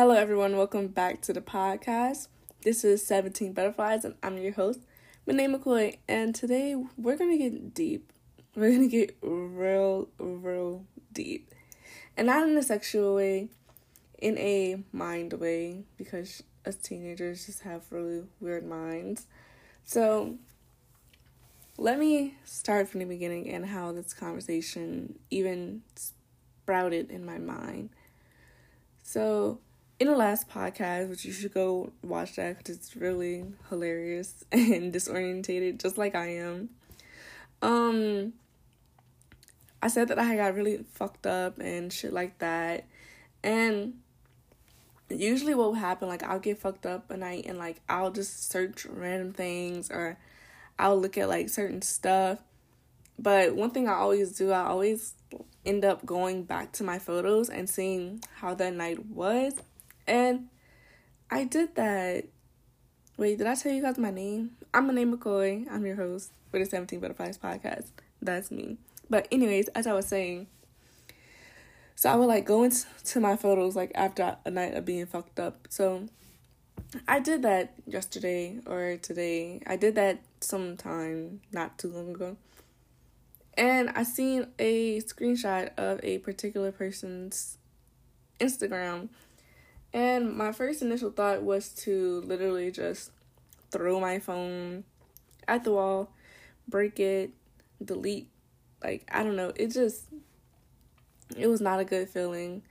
Hello, everyone. Welcome back to the podcast. This is 17 Butterflies, and I'm your host, Renee McCoy. And today we're going to get deep. We're going to get real, real deep. And not in a sexual way, in a mind way, because us teenagers just have really weird minds. So, let me start from the beginning and how this conversation even sprouted in my mind. So, in the last podcast, which you should go watch that because it's really hilarious and disorientated, just like I am. Um, I said that I got really fucked up and shit like that, and usually what will happen, like I'll get fucked up a night and like I'll just search random things or I'll look at like certain stuff. But one thing I always do, I always end up going back to my photos and seeing how that night was and I did that. Wait, did I tell you guys my name? I'm Renee McCoy. I'm your host for the 17 Butterflies podcast. That's me. But anyways, as I was saying, so I would like go into my photos like after a night of being fucked up. So I did that yesterday or today. I did that sometime not too long ago. And I seen a screenshot of a particular person's Instagram and my first initial thought was to literally just throw my phone at the wall, break it, delete. Like, I don't know. It just, it was not a good feeling.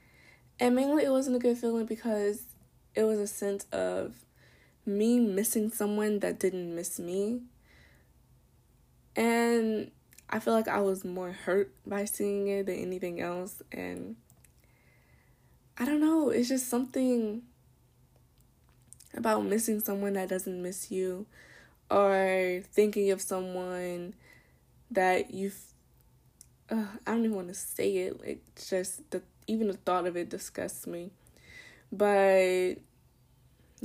And mainly it wasn't a good feeling because it was a sense of me missing someone that didn't miss me. And I feel like I was more hurt by seeing it than anything else. And I don't know, it's just something about missing someone that doesn't miss you or thinking of someone that you've uh, I don't even want to say it. It's just the even the thought of it disgusts me. But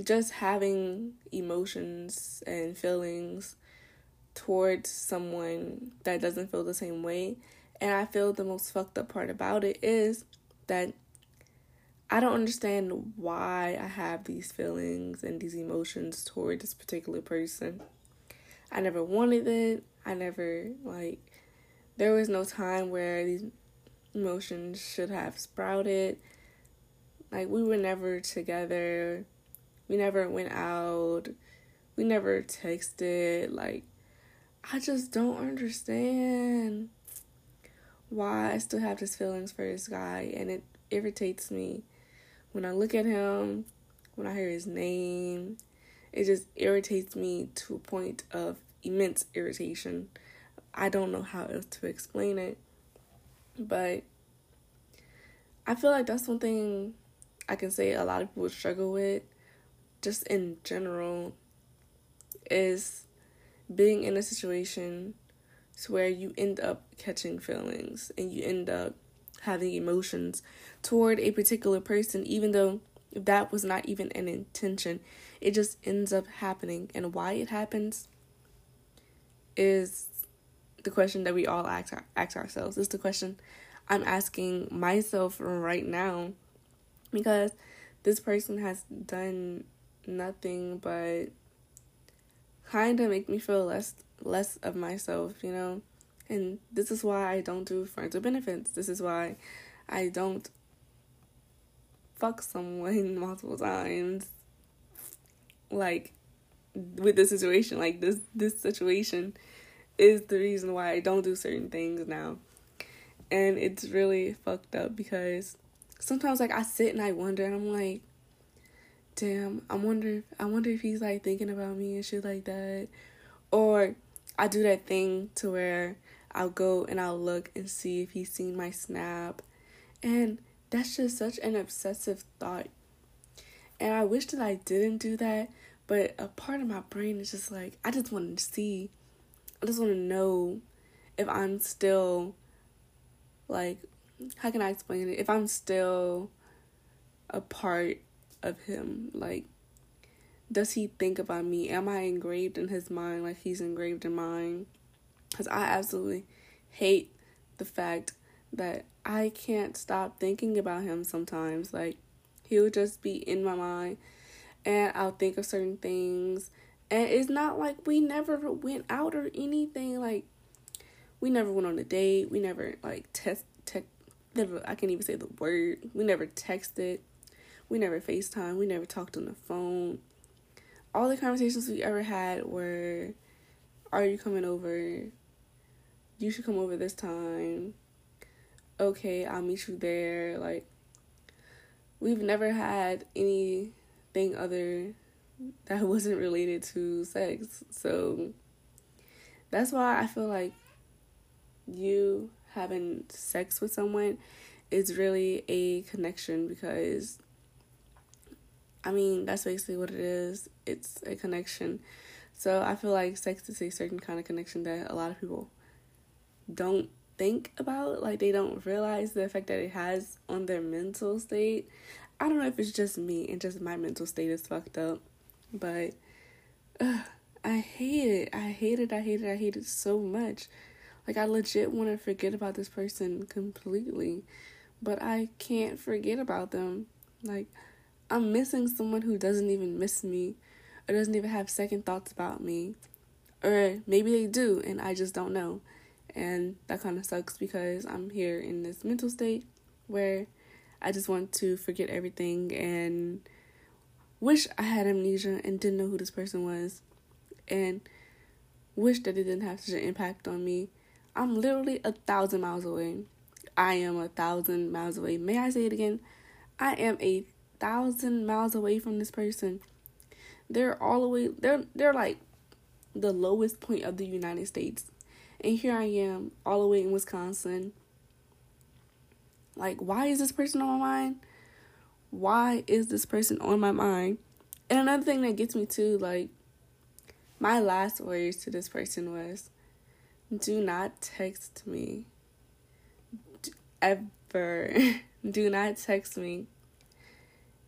just having emotions and feelings towards someone that doesn't feel the same way. And I feel the most fucked up part about it is that I don't understand why I have these feelings and these emotions toward this particular person. I never wanted it. I never, like, there was no time where these emotions should have sprouted. Like, we were never together. We never went out. We never texted. Like, I just don't understand why I still have these feelings for this guy, and it irritates me when I look at him, when I hear his name, it just irritates me to a point of immense irritation. I don't know how else to explain it, but I feel like that's something I can say a lot of people struggle with, just in general, is being in a situation to where you end up catching feelings and you end up having emotions toward a particular person, even though that was not even an intention. It just ends up happening. And why it happens is the question that we all ask, ask ourselves. It's the question I'm asking myself right now because this person has done nothing but kind of make me feel less less of myself, you know? And this is why I don't do friends with benefits. This is why I don't fuck someone multiple times. Like with this situation, like this this situation is the reason why I don't do certain things now. And it's really fucked up because sometimes like I sit and I wonder and I'm like, damn, I wonder I wonder if he's like thinking about me and shit like that. Or I do that thing to where I'll go and I'll look and see if he's seen my snap. And that's just such an obsessive thought. And I wish that I didn't do that, but a part of my brain is just like, I just want to see, I just want to know if I'm still, like, how can I explain it? If I'm still a part of him, like, does he think about me? Am I engraved in his mind like he's engraved in mine? Because I absolutely hate the fact that I can't stop thinking about him sometimes. Like, He'll just be in my mind and I'll think of certain things. And it's not like we never went out or anything. Like, we never went on a date. We never, like, test, tech, I can't even say the word. We never texted. We never FaceTime. We never talked on the phone. All the conversations we ever had were, Are you coming over? You should come over this time. Okay, I'll meet you there. Like, we've never had anything other that wasn't related to sex. So that's why I feel like you having sex with someone is really a connection because I mean, that's basically what it is. It's a connection. So I feel like sex is a certain kind of connection that a lot of people don't think about. Like they don't realize the effect that it has on their mental state. I don't know if it's just me and just my mental state is fucked up, but I hate it. I hate it. I hate it. I hate it so much. Like I legit want to forget about this person completely, but I can't forget about them. Like I'm missing someone who doesn't even miss me or doesn't even have second thoughts about me. Or maybe they do and I just don't know. And that kind of sucks because I'm here in this mental state where I just want to forget everything and wish I had amnesia and didn't know who this person was and wish that it didn't have such an impact on me. I'm literally a thousand miles away. I am a thousand miles away. May I say it again? I am a thousand miles away from this person. They're all the way they're they're like the lowest point of the United States. And here I am, all the way in Wisconsin. Like, why is this person on my mind? Why is this person on my mind? And another thing that gets me too, like, my last words to this person was, do not text me. Ever. do not text me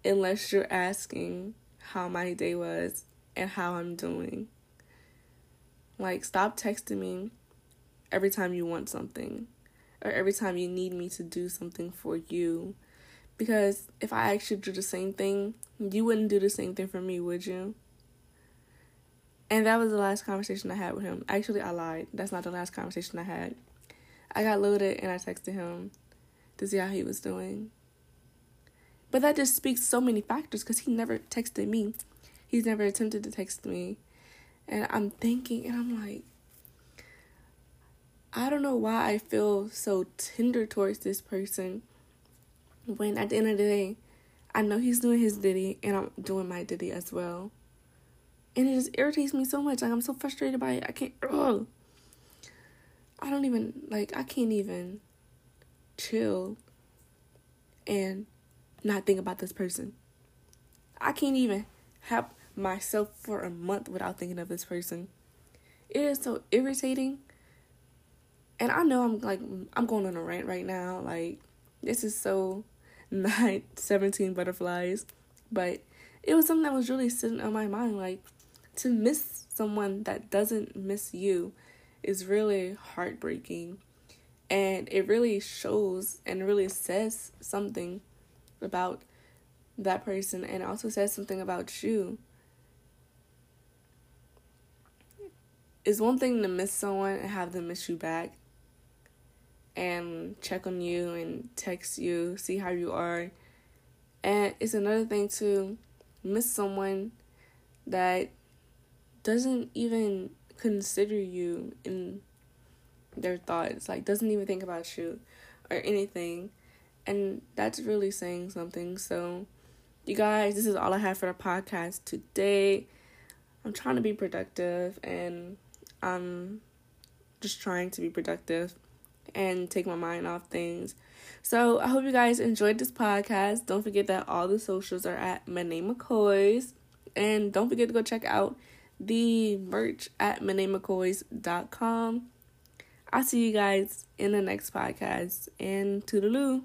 unless you're asking how my day was and how I'm doing. Like, stop texting me every time you want something or every time you need me to do something for you. Because if I actually do the same thing, you wouldn't do the same thing for me, would you? And that was the last conversation I had with him. Actually, I lied. That's not the last conversation I had. I got loaded and I texted him to see how he was doing. But that just speaks so many factors because he never texted me. He's never attempted to text me. And I'm thinking, and I'm like, I don't know why I feel so tender towards this person when at the end of the day, I know he's doing his ditty and I'm doing my ditty as well. And it just irritates me so much. Like, I'm so frustrated by it. I can't, ugh. I don't even, like, I can't even chill and not think about this person. I can't even have myself for a month without thinking of this person. It is so irritating and I know I'm like I'm going on a rant right now. Like this is so not 17 butterflies, but it was something that was really sitting on my mind. Like to miss someone that doesn't miss you is really heartbreaking, and it really shows and really says something about that person, and also says something about you. It's one thing to miss someone and have them miss you back and check on you and text you, see how you are. And it's another thing to miss someone that doesn't even consider you in their thoughts, like doesn't even think about you or anything. And that's really saying something. So, you guys, this is all I have for the podcast today. I'm trying to be productive and I'm just trying to be productive and take my mind off things. So I hope you guys enjoyed this podcast. Don't forget that all the socials are at name McCoy's. And don't forget to go check out the merch at McCoys.com. I'll see you guys in the next podcast. And toodaloo.